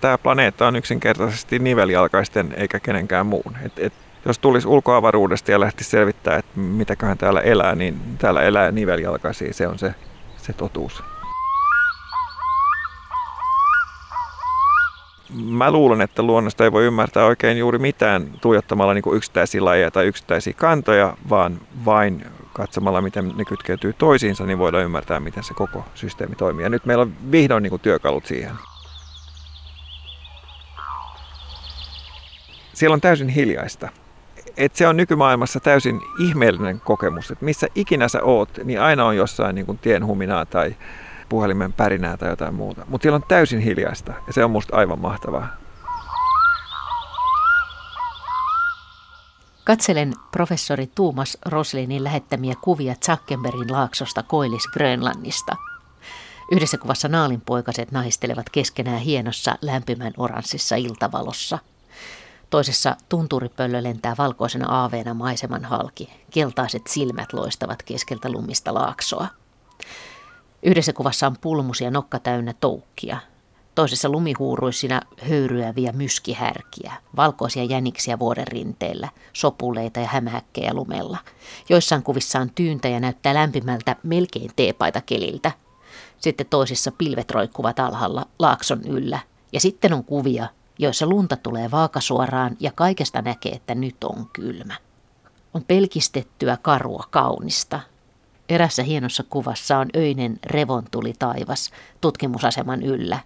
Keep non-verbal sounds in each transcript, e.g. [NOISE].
Tämä planeetta on yksinkertaisesti niveljalkaisten eikä kenenkään muun. Et, et, jos tulisi ulkoavaruudesta ja lähtisi selvittää, että mitäköhän täällä elää, niin täällä elää niveljalkaisia. Se on se, se totuus. Mä luulen, että luonnosta ei voi ymmärtää oikein juuri mitään tuijottamalla niin yksittäisiä lajeja tai yksittäisiä kantoja, vaan vain katsomalla, miten ne kytkeytyy toisiinsa, niin voidaan ymmärtää, miten se koko systeemi toimii. Ja nyt meillä on vihdoin niin työkalut siihen. Siellä on täysin hiljaista. Et se on nykymaailmassa täysin ihmeellinen kokemus, että missä ikinä sä oot, niin aina on jossain niin kuin tienhuminaa tai puhelimen pärinää tai jotain muuta. Mutta siellä on täysin hiljaista ja se on musta aivan mahtavaa. Katselen professori Tuumas Roslinin lähettämiä kuvia Zuckerbergin laaksosta Koillis Grönlannista. Yhdessä kuvassa naalinpoikaset naistelevat keskenään hienossa lämpimän oranssissa iltavalossa. Toisessa tunturipöllö lentää valkoisena aaveena maiseman halki. Keltaiset silmät loistavat keskeltä lumista laaksoa. Yhdessä kuvassa on pulmusia nokka täynnä toukkia. Toisessa lumihuuruisina höyryäviä myskihärkiä, valkoisia jäniksiä vuoden rinteellä, sopuleita ja hämähäkkejä lumella. Joissain kuvissa on tyyntä ja näyttää lämpimältä melkein teepaita keliltä. Sitten toisissa pilvet roikkuvat alhaalla laakson yllä. Ja sitten on kuvia, joissa lunta tulee vaakasuoraan ja kaikesta näkee, että nyt on kylmä. On pelkistettyä karua kaunista, Erässä hienossa kuvassa on öinen revontuli taivas tutkimusaseman yllä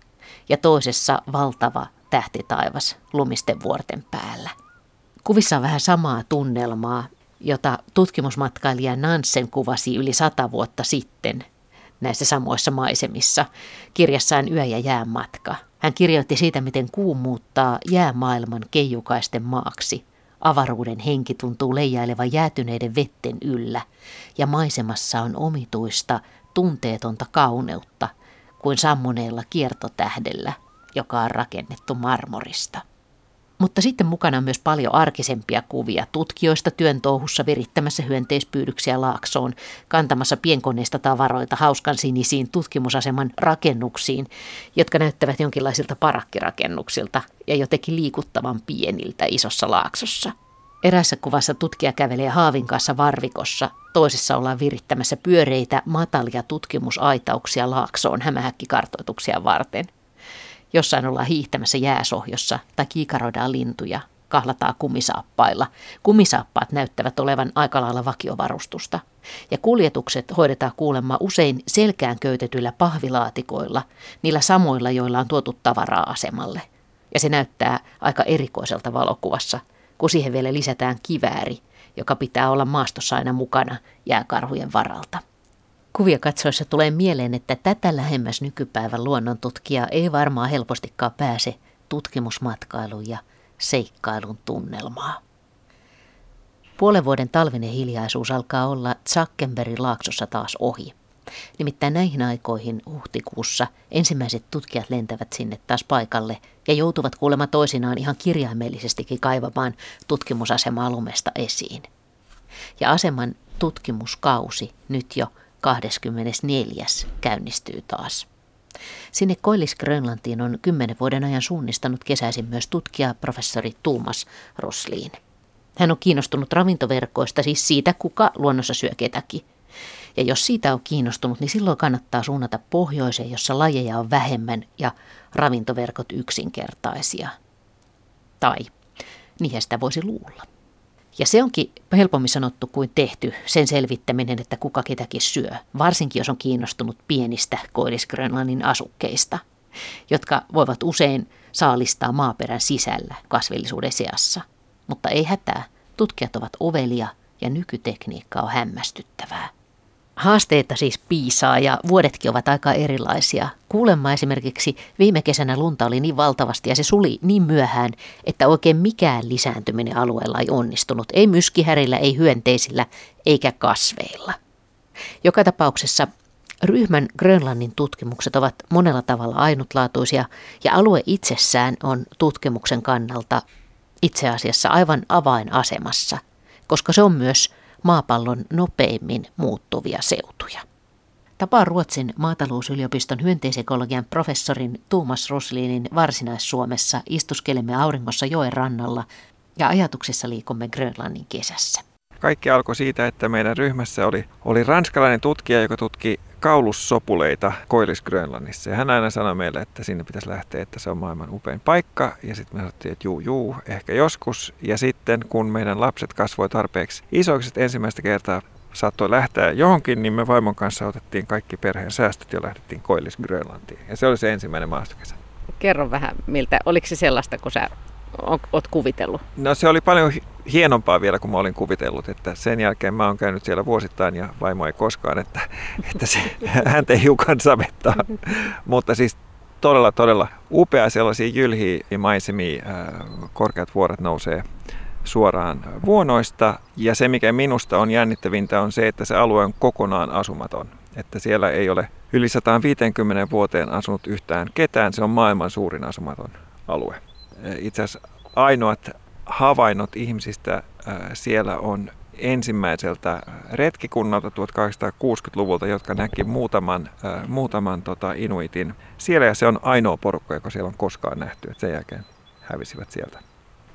ja toisessa valtava tähtitaivas lumisten vuorten päällä. Kuvissa on vähän samaa tunnelmaa, jota tutkimusmatkailija Nansen kuvasi yli sata vuotta sitten näissä samoissa maisemissa kirjassaan Yö ja jään matka. Hän kirjoitti siitä, miten kuu muuttaa jäämaailman keijukaisten maaksi – Avaruuden henki tuntuu leijailevan jäätyneiden vetten yllä, ja maisemassa on omituista, tunteetonta kauneutta, kuin sammuneella kiertotähdellä, joka on rakennettu marmorista. Mutta sitten mukana on myös paljon arkisempia kuvia tutkijoista työn touhussa virittämässä hyönteispyydyksiä laaksoon, kantamassa pienkoneista tavaroita hauskan sinisiin tutkimusaseman rakennuksiin, jotka näyttävät jonkinlaisilta parakkirakennuksilta ja jotenkin liikuttavan pieniltä isossa laaksossa. Erässä kuvassa tutkija kävelee haavin kanssa varvikossa, toisessa ollaan virittämässä pyöreitä, matalia tutkimusaitauksia laaksoon hämähäkkikartoituksia varten. Jossain ollaan hiihtämässä jääsohjossa tai kiikaroidaan lintuja, kahlataan kumisaappailla. Kumisaappaat näyttävät olevan aika lailla vakiovarustusta. Ja kuljetukset hoidetaan kuulemma usein selkään köytetyillä pahvilaatikoilla, niillä samoilla, joilla on tuotu tavaraa asemalle. Ja se näyttää aika erikoiselta valokuvassa, kun siihen vielä lisätään kivääri, joka pitää olla maastossa aina mukana jääkarhujen varalta. Kuvia katsoessa tulee mieleen, että tätä lähemmäs nykypäivän luonnontutkija ei varmaan helpostikaan pääse tutkimusmatkailun ja seikkailun tunnelmaa. Puolen vuoden talvinen hiljaisuus alkaa olla Zakkenbergin laaksossa taas ohi. Nimittäin näihin aikoihin huhtikuussa ensimmäiset tutkijat lentävät sinne taas paikalle ja joutuvat kuulemma toisinaan ihan kirjaimellisestikin kaivamaan tutkimusasemaa lumesta esiin. Ja aseman tutkimuskausi nyt jo 24. käynnistyy taas. Sinne Koillis-Grönlantiin on kymmenen vuoden ajan suunnistanut kesäisin myös tutkija professori Tuumas Rosliin. Hän on kiinnostunut ravintoverkoista, siis siitä, kuka luonnossa syö ketäkin. Ja jos siitä on kiinnostunut, niin silloin kannattaa suunnata pohjoiseen, jossa lajeja on vähemmän ja ravintoverkot yksinkertaisia. Tai niinhän sitä voisi luulla. Ja se onkin helpommin sanottu kuin tehty, sen selvittäminen, että kuka ketäkin syö, varsinkin jos on kiinnostunut pienistä Koillis-Grönlannin asukkeista, jotka voivat usein saalistaa maaperän sisällä kasvillisuuden seassa. Mutta ei hätää, tutkijat ovat ovelia ja nykytekniikka on hämmästyttävää. Haasteita siis piisaa ja vuodetkin ovat aika erilaisia. Kuulemma esimerkiksi viime kesänä lunta oli niin valtavasti ja se suli niin myöhään, että oikein mikään lisääntyminen alueella ei onnistunut. Ei myskihärillä, ei hyönteisillä eikä kasveilla. Joka tapauksessa ryhmän Grönlannin tutkimukset ovat monella tavalla ainutlaatuisia ja alue itsessään on tutkimuksen kannalta itse asiassa aivan avainasemassa, koska se on myös maapallon nopeimmin muuttuvia seutuja. Tapaa Ruotsin maatalousyliopiston hyönteisekologian professorin Tuomas Roslinin Varsinais-Suomessa istuskelemme auringossa joen rannalla ja ajatuksissa liikumme Grönlannin kesässä. Kaikki alkoi siitä, että meidän ryhmässä oli, oli ranskalainen tutkija, joka tutki kaulussopuleita Koillis-Grönlannissa. Ja hän aina sanoi meille, että sinne pitäisi lähteä, että se on maailman upein paikka. Ja sitten me sanottiin, että juu, juu, ehkä joskus. Ja sitten kun meidän lapset kasvoi tarpeeksi isoiksi, että ensimmäistä kertaa saattoi lähteä johonkin, niin me vaimon kanssa otettiin kaikki perheen säästöt ja lähdettiin Koillis-Grönlantiin. Ja se oli se ensimmäinen maastokesä. Kerro vähän, miltä, oliko se sellaista, kun sä oot kuvitellut? No se oli paljon hienompaa vielä kuin mä olin kuvitellut, että sen jälkeen mä oon käynyt siellä vuosittain ja vaimo ei koskaan, että, että se häntä hiukan savettaa. Mutta siis todella, todella upea sellaisia jylhiä maisemia, korkeat vuoret nousee suoraan vuonoista. Ja se, mikä minusta on jännittävintä, on se, että se alue on kokonaan asumaton. Että siellä ei ole yli 150 vuoteen asunut yhtään ketään. Se on maailman suurin asumaton alue. Itse asiassa ainoat havainnot ihmisistä siellä on ensimmäiseltä retkikunnalta 1860-luvulta, jotka näki muutaman, muutaman tota, inuitin siellä. Ja se on ainoa porukka, joka siellä on koskaan nähty. Et sen jälkeen hävisivät sieltä.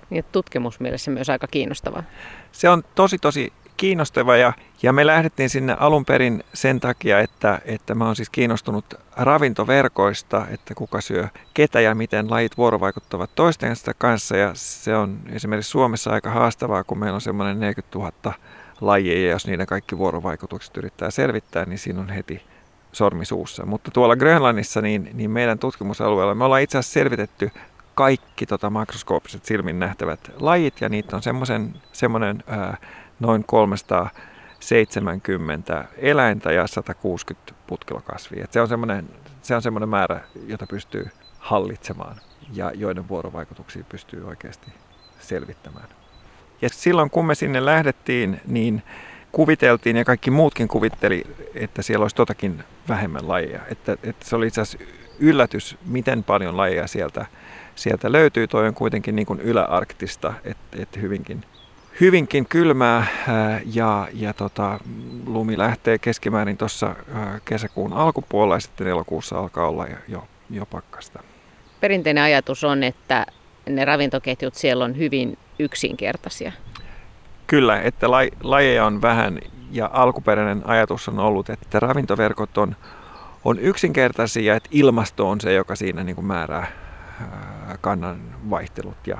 Niin, tutkimusmielessä myös aika kiinnostavaa. Se on tosi tosi kiinnostava ja, ja me lähdettiin sinne alun perin sen takia, että, että mä oon siis kiinnostunut ravintoverkoista, että kuka syö ketä ja miten lajit vuorovaikuttavat toistensa kanssa ja se on esimerkiksi Suomessa aika haastavaa, kun meillä on semmoinen 40 000 lajia ja jos niiden kaikki vuorovaikutukset yrittää selvittää, niin siinä on heti sormisuussa. Mutta tuolla Grönlannissa, niin, niin meidän tutkimusalueella me ollaan itse asiassa selvitetty kaikki tota makroskooppiset silmin nähtävät lajit ja niitä on semmoisen, semmoinen ää, noin 370 eläintä ja 160 putkelokasvia. Et se on semmoinen, se on semmoinen määrä, jota pystyy hallitsemaan ja joiden vuorovaikutuksia pystyy oikeasti selvittämään. Ja silloin kun me sinne lähdettiin, niin kuviteltiin ja kaikki muutkin kuvitteli, että siellä olisi totakin vähemmän lajeja. Että, että se oli itse asiassa yllätys, miten paljon lajeja sieltä, sieltä löytyy. Toi on kuitenkin niin kuin yläarktista, että, että hyvinkin hyvinkin kylmää ja, ja tota, lumi lähtee keskimäärin tuossa kesäkuun alkupuolella ja sitten elokuussa alkaa olla jo, jo pakkasta. Perinteinen ajatus on, että ne ravintoketjut siellä on hyvin yksinkertaisia. Kyllä, että lajeja on vähän ja alkuperäinen ajatus on ollut, että ravintoverkot on, on yksinkertaisia, että ilmasto on se, joka siinä niin kuin määrää kannan vaihtelut ja,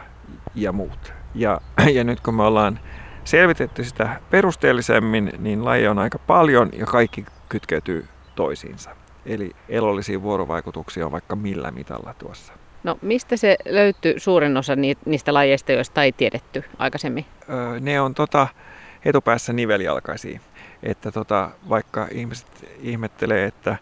ja muut. Ja, [CLEARS THROAT] ja nyt kun me ollaan selvitetty sitä perusteellisemmin, niin laji on aika paljon ja kaikki kytkeytyy toisiinsa. Eli elollisia vuorovaikutuksia on vaikka millä mitalla tuossa. No mistä se löytyy suurin osa niistä lajeista, joista ei tiedetty aikaisemmin? Öö, ne on tota, etupäässä nivelialkaisia. Että tota, vaikka ihmiset ihmettelee, että,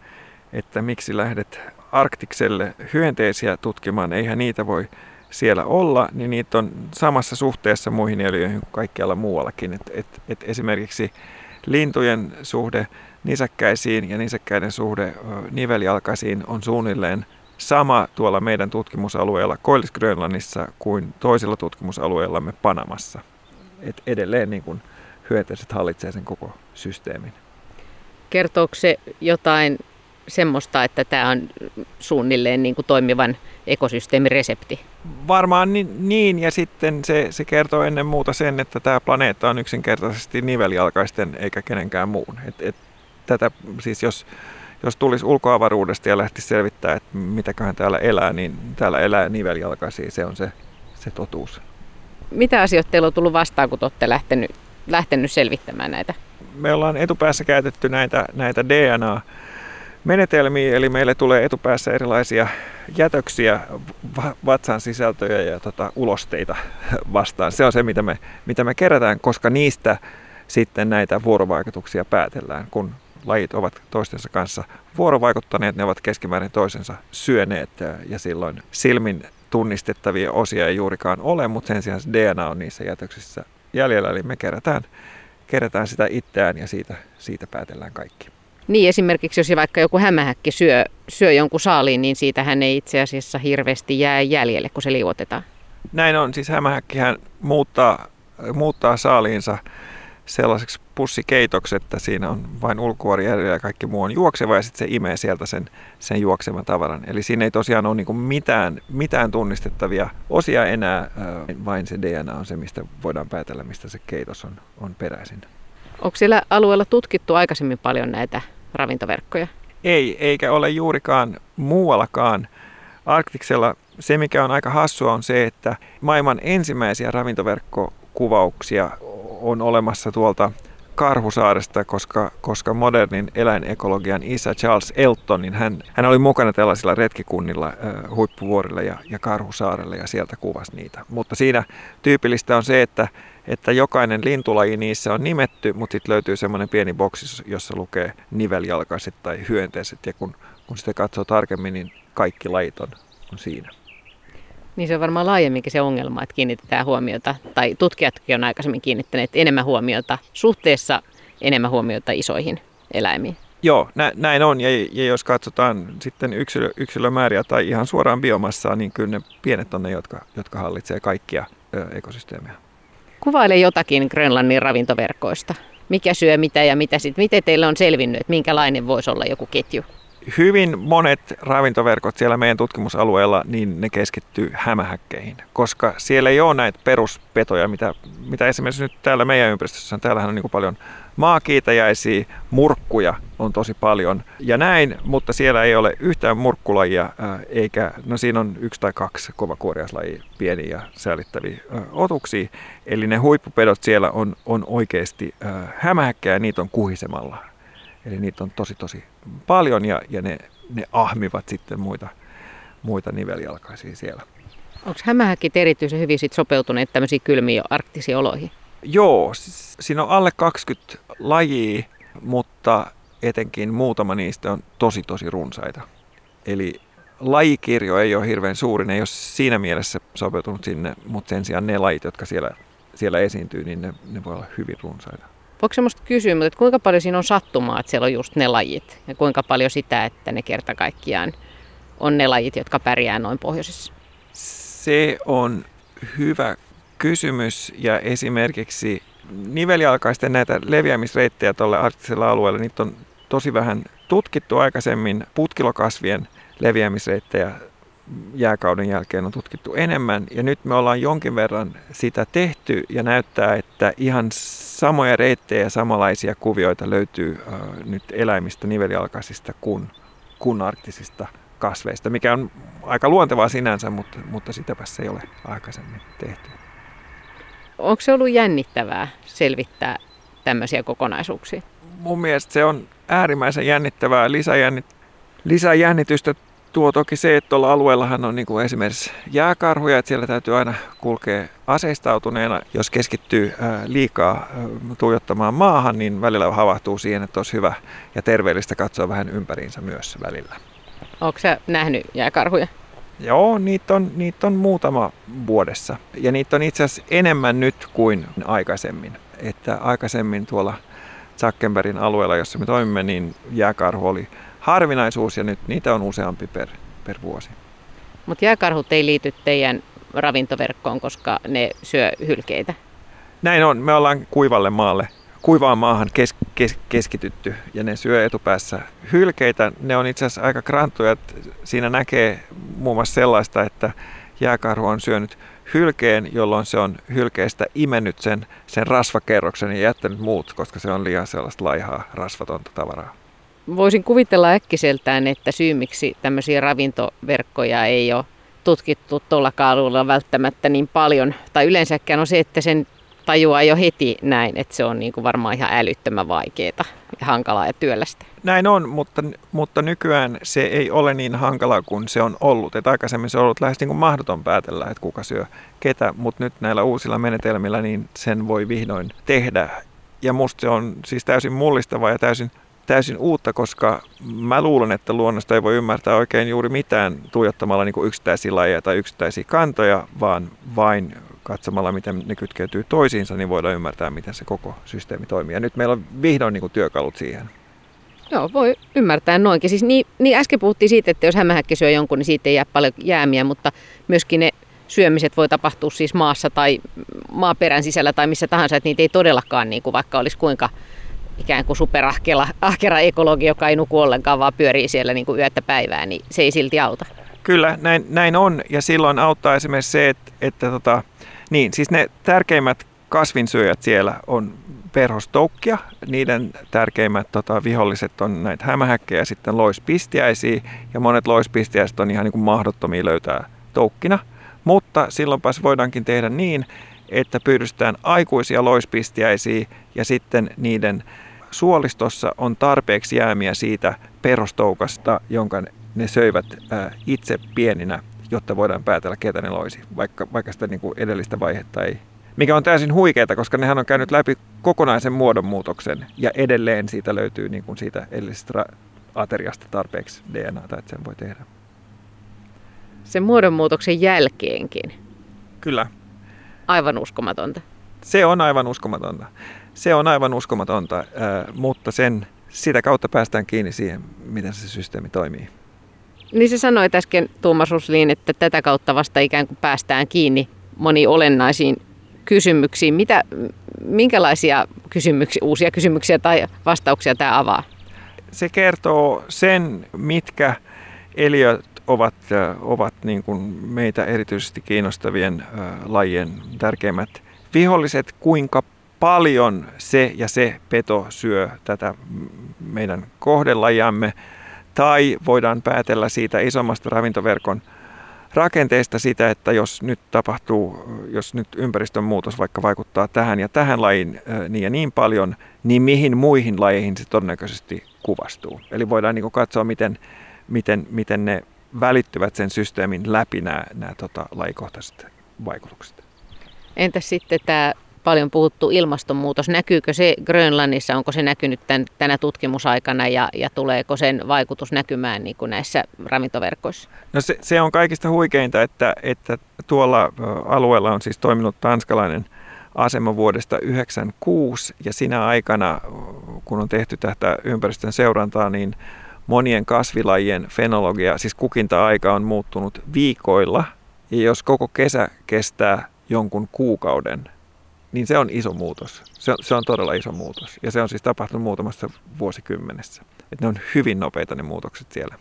että miksi lähdet Arktikselle hyönteisiä tutkimaan, eihän niitä voi siellä olla, niin niitä on samassa suhteessa muihin eliöihin kuin kaikkialla muuallakin. Et, et, et esimerkiksi lintujen suhde nisäkkäisiin ja nisäkkäiden suhde nivelialkaisiin on suunnilleen sama tuolla meidän tutkimusalueella Koillis-Grönlannissa kuin toisilla tutkimusalueillamme Panamassa. Et edelleen niin kun hyönteiset hallitsee sen koko systeemin. Kertooko se jotain semmoista, että tämä on suunnilleen niin kuin toimivan ekosysteemiresepti? Varmaan niin, niin ja sitten se, se kertoo ennen muuta sen, että tämä planeetta on yksinkertaisesti nivelialkaisten eikä kenenkään muun. Et, et, tätä, siis jos, jos tulisi ulkoavaruudesta ja lähtisi selvittää, että mitäköhän täällä elää, niin täällä elää nivelialkaisia, se on se, se totuus. Mitä asioita teillä on tullut vastaan, kun olette lähtenyt, lähtenyt selvittämään näitä? Me ollaan etupäässä käytetty näitä, näitä DNA- menetelmiä, eli meille tulee etupäässä erilaisia jätöksiä, vatsan sisältöjä ja tota, ulosteita [LAUGHS] vastaan. Se on se, mitä me, mitä me kerätään, koska niistä sitten näitä vuorovaikutuksia päätellään, kun lajit ovat toistensa kanssa vuorovaikuttaneet, ne ovat keskimäärin toisensa syöneet ja, silloin silmin tunnistettavia osia ei juurikaan ole, mutta sen sijaan DNA on niissä jätöksissä jäljellä, eli me kerätään, kerätään sitä itseään ja siitä, siitä päätellään kaikki. Niin esimerkiksi jos vaikka joku hämähäkki syö, syö jonkun saaliin, niin siitähän ei itse asiassa hirveästi jää jäljelle, kun se liuotetaan. Näin on, siis hämähäkkihän muuttaa, muuttaa saaliinsa sellaiseksi pussikeitos, että siinä on vain ulkuori ja kaikki muu on juokseva ja sitten se imee sieltä sen, sen juoksevan tavaran. Eli siinä ei tosiaan ole niin mitään, mitään tunnistettavia osia enää, vain se DNA on se, mistä voidaan päätellä, mistä se keitos on, on peräisin. Onko siellä alueella tutkittu aikaisemmin paljon näitä ravintoverkkoja? Ei, eikä ole juurikaan muuallakaan. Arktiksella se, mikä on aika hassua, on se, että maailman ensimmäisiä ravintoverkkokuvauksia on olemassa tuolta Karhusaaresta, koska, koska modernin eläinekologian isä Charles Elton, niin hän, hän oli mukana tällaisilla retkikunnilla äh, huippuvuorilla ja, ja Karhusaarella ja sieltä kuvasi niitä. Mutta siinä tyypillistä on se, että, että jokainen lintulaji niissä on nimetty, mutta sitten löytyy semmoinen pieni boksi, jossa lukee niveljalkaiset tai hyönteiset ja kun, kun sitä katsoo tarkemmin, niin kaikki lajit on, on siinä. Niin se on varmaan laajemminkin se ongelma, että kiinnitetään huomiota, tai tutkijatkin on aikaisemmin kiinnittäneet enemmän huomiota suhteessa enemmän huomiota isoihin eläimiin. Joo, nä, näin on. Ja, ja jos katsotaan sitten yksilö, yksilömääriä tai ihan suoraan biomassaa, niin kyllä ne pienet on ne, jotka, jotka hallitsee kaikkia ö, ekosysteemejä. Kuvaile jotakin Grönlannin ravintoverkoista. Mikä syö mitä ja mitä sitten? Miten teille on selvinnyt, että minkälainen voisi olla joku ketju? Hyvin monet ravintoverkot siellä meidän tutkimusalueella, niin ne keskittyy hämähäkkeihin, koska siellä ei ole näitä peruspetoja, mitä, mitä esimerkiksi nyt täällä meidän ympäristössä on. Täällähän on niin paljon maakiitäjäisiä, murkkuja on tosi paljon ja näin, mutta siellä ei ole yhtään murkkulajia, eikä, no siinä on yksi tai kaksi kovakuoriaislajia, pieniä ja säällittäviä otuksia. Eli ne huippupedot siellä on, on oikeasti hämähäkkejä ja niitä on kuhisemalla. Eli niitä on tosi tosi paljon ja, ja ne, ne ahmivat sitten muita, muita niveljalkaisia siellä. Onko hämähäkit erityisen hyvin sit sopeutuneet tämmöisiin kylmiin arktisiin oloihin? Joo, siinä on alle 20 lajia, mutta etenkin muutama niistä on tosi tosi runsaita. Eli lajikirjo ei ole hirveän suuri, ne ei ole siinä mielessä sopeutunut sinne, mutta sen sijaan ne lajit, jotka siellä, siellä esiintyy, niin ne, ne voi olla hyvin runsaita. Voiko semmoista kysyä, mutta kuinka paljon siinä on sattumaa, että siellä on just ne lajit? Ja kuinka paljon sitä, että ne kerta kaikkiaan on ne lajit, jotka pärjää noin pohjoisessa? Se on hyvä kysymys ja esimerkiksi nivelialkaisten näitä leviämisreittejä tuolle arktisella alueella, niitä on tosi vähän tutkittu aikaisemmin. Putkilokasvien leviämisreittejä jääkauden jälkeen on tutkittu enemmän ja nyt me ollaan jonkin verran sitä tehty ja näyttää, että ihan samoja reittejä ja samanlaisia kuvioita löytyy äh, nyt eläimistä, nivelialkaisista kuin, kuin arktisista kasveista, mikä on aika luontevaa sinänsä, mutta, mutta sitäpä se ei ole aikaisemmin tehty. Onko se ollut jännittävää selvittää tämmöisiä kokonaisuuksia? Mun mielestä se on äärimmäisen jännittävää. Lisäjännit, lisäjännitystä tuo toki se, että tuolla alueellahan on niin kuin esimerkiksi jääkarhuja, että siellä täytyy aina kulkea aseistautuneena. Jos keskittyy liikaa tuijottamaan maahan, niin välillä havahtuu siihen, että olisi hyvä ja terveellistä katsoa vähän ympäriinsä myös välillä. Onko sä nähnyt jääkarhuja? Joo, niitä on, niitä on muutama vuodessa. Ja niitä on itse asiassa enemmän nyt kuin aikaisemmin. Että aikaisemmin tuolla Zuckerbergin alueella, jossa me toimimme, niin jääkarhu oli harvinaisuus ja nyt niitä on useampi per, per vuosi. Mutta jääkarhut ei liity teidän ravintoverkkoon, koska ne syö hylkeitä. Näin on. Me ollaan kuivalle maalle, kuivaan maahan kes, kes, keskitytty ja ne syö etupäässä hylkeitä. Ne on itse asiassa aika kranttuja. Siinä näkee muun muassa sellaista, että jääkarhu on syönyt hylkeen, jolloin se on hylkeestä imennyt sen, sen rasvakerroksen ja jättänyt muut, koska se on liian sellaista laihaa, rasvatonta tavaraa voisin kuvitella äkkiseltään, että syy miksi tämmöisiä ravintoverkkoja ei ole tutkittu tuolla alueella välttämättä niin paljon, tai yleensäkään on se, että sen tajuaa jo heti näin, että se on niin kuin varmaan ihan älyttömän vaikeaa ja hankalaa ja työlästä. Näin on, mutta, mutta nykyään se ei ole niin hankalaa kuin se on ollut. Et aikaisemmin se on ollut lähes niin kuin mahdoton päätellä, että kuka syö ketä, mutta nyt näillä uusilla menetelmillä niin sen voi vihdoin tehdä. Ja musta se on siis täysin mullistava ja täysin täysin uutta, koska mä luulen, että luonnosta ei voi ymmärtää oikein juuri mitään tuijottamalla niin yksittäisiä lajeja tai yksittäisiä kantoja, vaan vain katsomalla, miten ne kytkeytyy toisiinsa, niin voidaan ymmärtää, miten se koko systeemi toimii. Ja nyt meillä on vihdoin niin kuin työkalut siihen. Joo, voi ymmärtää noinkin. Siis niin, niin äsken puhuttiin siitä, että jos hämähäkki syö jonkun, niin siitä ei jää paljon jäämiä, mutta myöskin ne syömiset voi tapahtua siis maassa tai maaperän sisällä tai missä tahansa, että niitä ei todellakaan, niin kuin vaikka olisi kuinka ikään kuin superahkera ekologi, joka ei nuku ollenkaan, vaan pyörii siellä niin kuin yötä päivää, niin se ei silti auta. Kyllä, näin, näin on. Ja silloin auttaa esimerkiksi se, että, että tota, niin, siis ne tärkeimmät kasvinsyöjät siellä on perhostoukkia. Niiden tärkeimmät tota, viholliset on näitä hämähäkkejä ja sitten loispistiäisiä. Ja monet loispistiäiset on ihan niin kuin mahdottomia löytää toukkina. Mutta silloinpas voidaankin tehdä niin, että pyydystetään aikuisia loispistiäisiä ja sitten niiden suolistossa on tarpeeksi jäämiä siitä perhostoukasta, jonka ne söivät ää, itse pieninä, jotta voidaan päätellä, ketä ne loisi, vaikka, vaikka sitä niin kuin edellistä vaihetta ei. Mikä on täysin huikeaa, koska nehän on käynyt läpi kokonaisen muodonmuutoksen ja edelleen siitä löytyy niin kuin siitä edellisestä ateriasta tarpeeksi DNAta, että sen voi tehdä. Sen muodonmuutoksen jälkeenkin. Kyllä. Aivan uskomatonta. Se on aivan uskomatonta. Se on aivan uskomatonta, mutta sen, sitä kautta päästään kiinni siihen, miten se systeemi toimii. Niin se sanoi äsken Tuomas Rusliin, että tätä kautta vasta ikään kuin päästään kiinni moniin olennaisiin kysymyksiin. Mitä, minkälaisia kysymyksiä, uusia kysymyksiä tai vastauksia tämä avaa? Se kertoo sen, mitkä eliöt ovat, ovat niin kuin meitä erityisesti kiinnostavien lajien tärkeimmät viholliset, kuinka paljon se ja se peto syö tätä meidän kohdelajamme, tai voidaan päätellä siitä isommasta ravintoverkon rakenteesta sitä, että jos nyt tapahtuu, jos nyt ympäristön muutos vaikka vaikuttaa tähän ja tähän lajiin niin ja niin paljon, niin mihin muihin lajeihin se todennäköisesti kuvastuu. Eli voidaan niin katsoa, miten, miten, miten ne välittyvät sen systeemin läpi nämä, nämä tota, lajikohtaiset vaikutukset. Entäs sitten tämä paljon puhuttu ilmastonmuutos, näkyykö se Grönlannissa, onko se näkynyt tämän, tänä tutkimusaikana ja, ja tuleeko sen vaikutus näkymään niin kuin näissä ravintoverkoissa? No se, se on kaikista huikeinta, että, että tuolla alueella on siis toiminut tanskalainen asema vuodesta 1996 ja sinä aikana, kun on tehty tätä ympäristön seurantaa, niin monien kasvilajien fenologia, siis kukinta-aika on muuttunut viikoilla. Ja jos koko kesä kestää jonkun kuukauden, niin se on iso muutos. Se on, se on todella iso muutos. Ja se on siis tapahtunut muutamassa vuosikymmenessä. Että ne on hyvin nopeita ne muutokset siellä.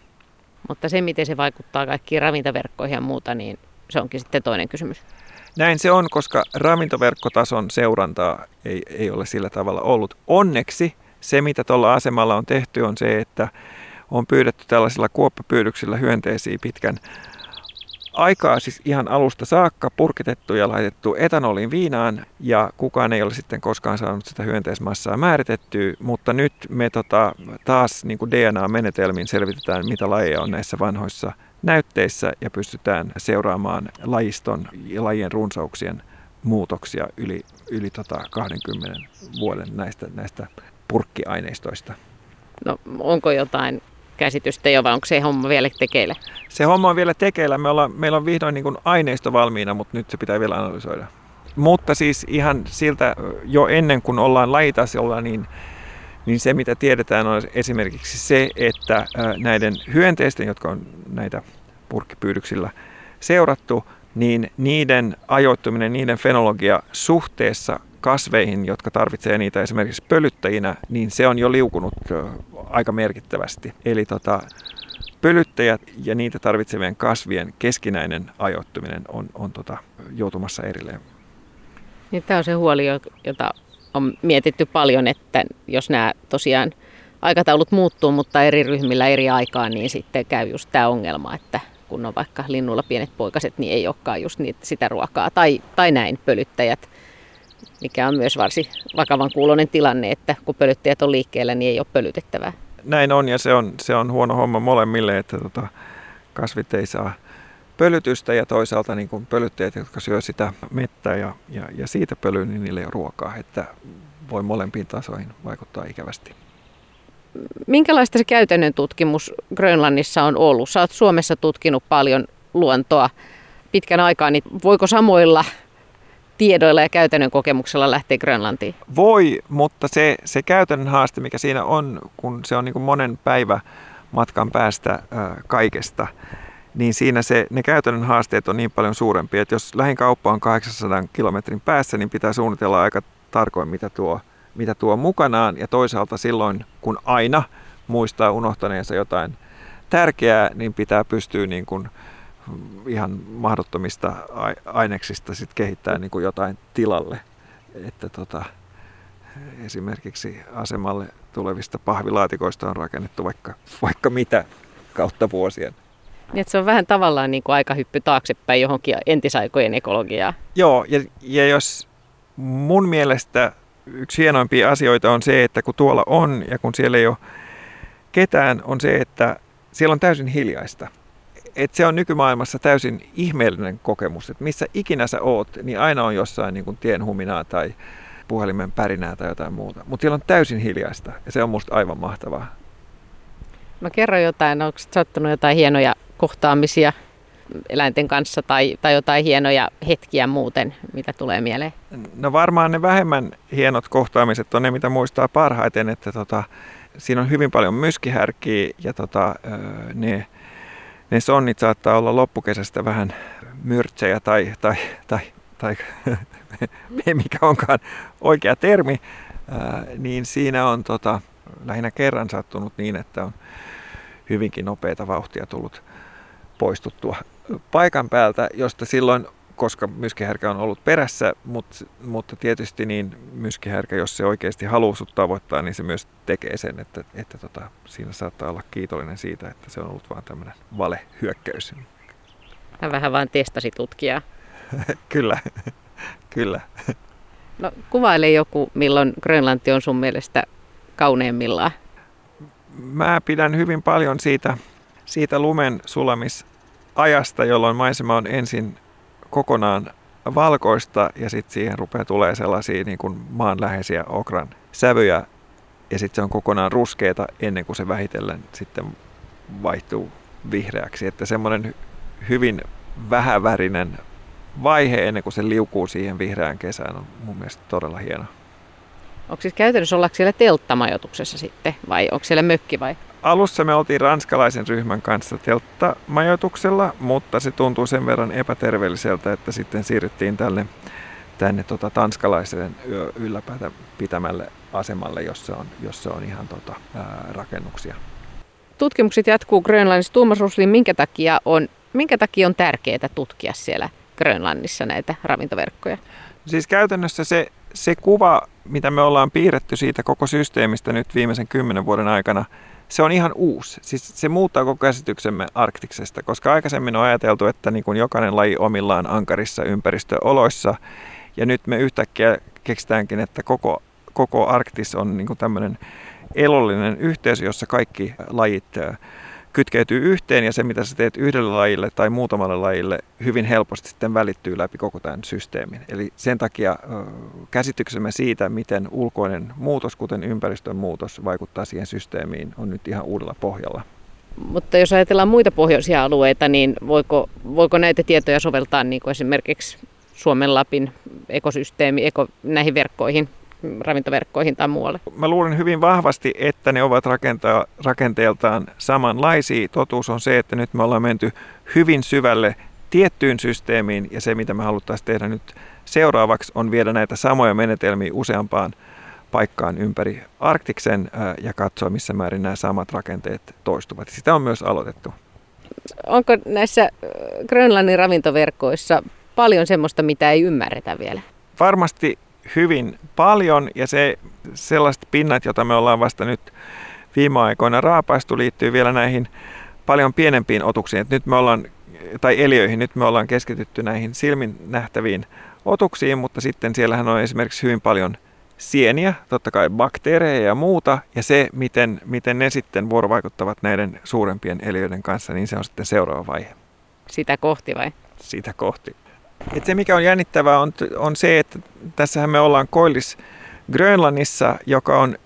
Mutta se, miten se vaikuttaa kaikkiin ravintoverkkoihin ja muuta, niin se onkin sitten toinen kysymys. Näin se on, koska ravintoverkkotason seurantaa ei, ei ole sillä tavalla ollut. Onneksi se, mitä tuolla asemalla on tehty, on se, että on pyydetty tällaisilla kuoppapyydyksillä hyönteisiä pitkän aikaa siis ihan alusta saakka purkitettu ja laitettu etanolin viinaan ja kukaan ei ole sitten koskaan saanut sitä hyönteismassaa määritettyä, mutta nyt me tota, taas niin kuin DNA-menetelmin selvitetään, mitä lajeja on näissä vanhoissa näytteissä ja pystytään seuraamaan lajiston ja lajien runsauksien muutoksia yli, yli tota 20 vuoden näistä, näistä purkkiaineistoista. No onko jotain käsitystä jo, vai onko se homma vielä tekeillä? Se homma on vielä tekeillä. Me ollaan, meillä on vihdoin niin kuin aineisto valmiina, mutta nyt se pitää vielä analysoida. Mutta siis ihan siltä jo ennen kuin ollaan lajitasolla, niin, niin se mitä tiedetään on esimerkiksi se, että näiden hyönteisten, jotka on näitä purkkipyydyksillä seurattu, niin niiden ajoittuminen, niiden fenologia suhteessa kasveihin, jotka tarvitsee niitä esimerkiksi pölyttäjinä, niin se on jo liukunut aika merkittävästi. Eli tota, pölyttäjät ja niitä tarvitsevien kasvien keskinäinen ajoittuminen on, on tota, joutumassa erilleen. Niin, tämä on se huoli, jota on mietitty paljon, että jos nämä tosiaan aikataulut muuttuu, mutta eri ryhmillä eri aikaan, niin sitten käy just tämä ongelma, että kun on vaikka linnulla pienet poikaset, niin ei olekaan just niitä, sitä ruokaa. Tai, tai näin pölyttäjät mikä on myös varsin vakavan kuulonen tilanne, että kun pölyttäjät on liikkeellä, niin ei ole pölytettävää. Näin on ja se on, se on huono homma molemmille, että tota, kasvit ei saa pölytystä ja toisaalta niin kuin pölyttäjät, jotka syö sitä mettä ja, ja, ja siitä pölyä, niin niille ei ole ruokaa, että voi molempiin tasoihin vaikuttaa ikävästi. Minkälaista se käytännön tutkimus Grönlannissa on ollut? Sä oot Suomessa tutkinut paljon luontoa pitkän aikaa, niin voiko samoilla tiedoilla ja käytännön kokemuksella lähteä Grönlantiin? Voi, mutta se, se käytännön haaste, mikä siinä on, kun se on niin kuin monen päivä matkan päästä äh, kaikesta, niin siinä se, ne käytännön haasteet on niin paljon suurempia, että jos lähin kauppa on 800 kilometrin päässä, niin pitää suunnitella aika tarkoin, mitä tuo mitä tuo mukanaan ja toisaalta silloin, kun aina muistaa unohtaneensa jotain tärkeää, niin pitää pystyä niin kuin ihan mahdottomista aineksista sit kehittää niin kuin jotain tilalle. Että tota, esimerkiksi asemalle tulevista pahvilaatikoista on rakennettu vaikka, vaikka mitä kautta vuosien. Niin, että se on vähän tavallaan niin kuin aikahyppy taaksepäin johonkin entisaikojen ekologiaa. Joo, ja, ja jos mun mielestä yksi hienoimpia asioita on se, että kun tuolla on ja kun siellä ei ole ketään, on se, että siellä on täysin hiljaista. Et se on nykymaailmassa täysin ihmeellinen kokemus, että missä ikinä sä oot, niin aina on jossain niin kuin tien huminaa tai puhelimen pärinää tai jotain muuta. Mutta siellä on täysin hiljaista ja se on musta aivan mahtavaa. No kerro jotain, onko sattunut jotain hienoja kohtaamisia eläinten kanssa tai, tai jotain hienoja hetkiä muuten, mitä tulee mieleen? No varmaan ne vähemmän hienot kohtaamiset on ne, mitä muistaa parhaiten, että tota, siinä on hyvin paljon myskihärkiä ja tota, ne, ne sonnit saattaa olla loppukesästä vähän myrtsejä tai, tai, tai, tai [LAUGHS] mikä onkaan oikea termi, niin siinä on tota, lähinnä kerran sattunut niin, että on hyvinkin nopeita vauhtia tullut poistuttua paikan päältä, josta silloin, koska myskihärkä on ollut perässä, mutta, mutta tietysti niin myskihärkä, jos se oikeasti haluaa sut tavoittaa, niin se myös tekee sen, että, että tota, siinä saattaa olla kiitollinen siitä, että se on ollut vain tämmöinen valehyökkäys. Mä vähän vaan testasi tutkia. [LAUGHS] kyllä, [LAUGHS] kyllä. No kuvaile joku, milloin Grönlanti on sun mielestä kauneimmillaan. Mä pidän hyvin paljon siitä, siitä lumen sulamis ajasta, jolloin maisema on ensin kokonaan valkoista ja sitten siihen rupeaa tulee sellaisia niin kuin maanläheisiä okran sävyjä ja sitten se on kokonaan ruskeita ennen kuin se vähitellen sitten vaihtuu vihreäksi. Että semmoinen hyvin vähävärinen vaihe ennen kuin se liukuu siihen vihreään kesään on mun mielestä todella hieno. Onko siis käytännössä ollaanko siellä telttamajoituksessa sitten vai onko siellä mökki vai? Alussa me oltiin ranskalaisen ryhmän kanssa telttamajoituksella, mutta se tuntuu sen verran epäterveelliseltä, että sitten siirryttiin tälle, tänne tota, tanskalaisen ylläpitämälle asemalle, jossa on, jossa on ihan tota, ää, rakennuksia. Tutkimukset jatkuu Grönlannissa. Tuomas Ruslin, minkä takia on, minkä takia on tärkeää tutkia siellä Grönlannissa näitä ravintoverkkoja? Siis käytännössä se, se kuva, mitä me ollaan piirretty siitä koko systeemistä nyt viimeisen kymmenen vuoden aikana, se on ihan uusi. Siis se muuttaa koko käsityksemme Arktiksesta, koska aikaisemmin on ajateltu, että niin kuin jokainen laji omillaan ankarissa ympäristöoloissa, ja nyt me yhtäkkiä keksitäänkin, että koko, koko Arktis on niin kuin tämmöinen elollinen yhteisö, jossa kaikki lajit kytkeytyy yhteen ja se mitä sä teet yhdelle lajille tai muutamalle lajille hyvin helposti sitten välittyy läpi koko tämän systeemin. Eli sen takia käsityksemme siitä, miten ulkoinen muutos, kuten ympäristön muutos, vaikuttaa siihen systeemiin, on nyt ihan uudella pohjalla. Mutta jos ajatellaan muita pohjoisia alueita, niin voiko, voiko näitä tietoja soveltaa niin kuin esimerkiksi Suomen Lapin ekosysteemi, eko, näihin verkkoihin? Ravintoverkkoihin tai muualle? Mä luulen hyvin vahvasti, että ne ovat rakenteeltaan samanlaisia. Totuus on se, että nyt me ollaan menty hyvin syvälle tiettyyn systeemiin ja se, mitä me haluttaisiin tehdä nyt seuraavaksi, on viedä näitä samoja menetelmiä useampaan paikkaan ympäri Arktiksen ja katsoa, missä määrin nämä samat rakenteet toistuvat. Sitä on myös aloitettu. Onko näissä Grönlannin ravintoverkoissa paljon semmoista, mitä ei ymmärretä vielä? Varmasti hyvin paljon ja se sellaiset pinnat, joita me ollaan vasta nyt viime aikoina raapaistu, liittyy vielä näihin paljon pienempiin otuksiin. Et nyt me ollaan, tai eliöihin, nyt me ollaan keskitytty näihin silmin nähtäviin otuksiin, mutta sitten siellähän on esimerkiksi hyvin paljon sieniä, totta kai bakteereja ja muuta, ja se, miten, miten ne sitten vuorovaikuttavat näiden suurempien eliöiden kanssa, niin se on sitten seuraava vaihe. Sitä kohti vai? Sitä kohti. Et se mikä on jännittävää on, on se, että tässähän me ollaan Koillis Grönlannissa, joka on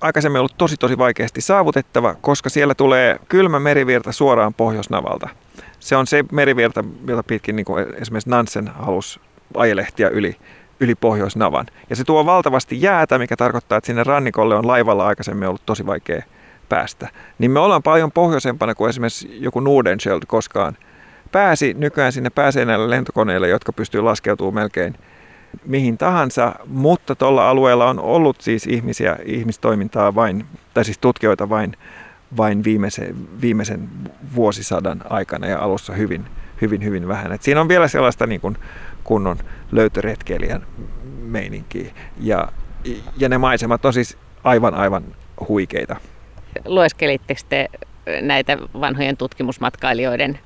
aikaisemmin ollut tosi tosi vaikeasti saavutettava, koska siellä tulee kylmä merivirta suoraan Pohjoisnavalta. Se on se merivirta, jota pitkin niin kuin esimerkiksi Nansen halusi ajelehtiä yli, yli Pohjoisnavan. Ja se tuo valtavasti jäätä, mikä tarkoittaa, että sinne rannikolle on laivalla aikaisemmin ollut tosi vaikea päästä. Niin me ollaan paljon pohjoisempana kuin esimerkiksi joku Nordenskjöld koskaan – pääsi. Nykyään sinne pääsee näillä lentokoneilla, jotka pystyy laskeutumaan melkein mihin tahansa, mutta tuolla alueella on ollut siis ihmisiä, ihmistoimintaa vain, tai siis tutkijoita vain, vain viimeisen, viimeisen vuosisadan aikana ja alussa hyvin, hyvin, hyvin vähän. Et siinä on vielä sellaista niin kuin kunnon löytöretkeilijän meininkiä ja, ja ne maisemat on siis aivan, aivan huikeita. Lueskelitteko te näitä vanhojen tutkimusmatkailijoiden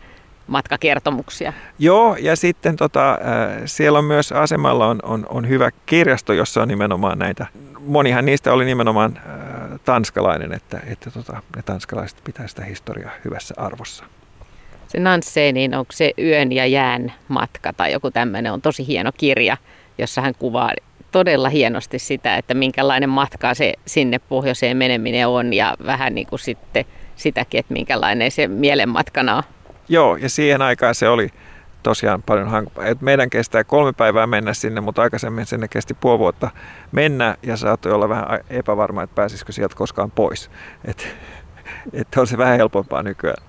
matkakertomuksia. Joo, ja sitten tota, äh, siellä on myös asemalla on, on, on hyvä kirjasto, jossa on nimenomaan näitä. Monihan niistä oli nimenomaan äh, tanskalainen, että, että tota, ne tanskalaiset pitää sitä historiaa hyvässä arvossa. Se Nansse, niin onko se yön ja jään matka tai joku tämmöinen, on tosi hieno kirja, jossa hän kuvaa todella hienosti sitä, että minkälainen matka se sinne pohjoiseen meneminen on ja vähän niin kuin sitten sitäkin, että minkälainen se mielenmatkana on. Joo, ja siihen aikaan se oli tosiaan paljon hankala. meidän kestää kolme päivää mennä sinne, mutta aikaisemmin sinne kesti puoli vuotta mennä ja saattoi olla vähän epävarma, että pääsisikö sieltä koskaan pois. Että [LAUGHS] et on se vähän helpompaa nykyään.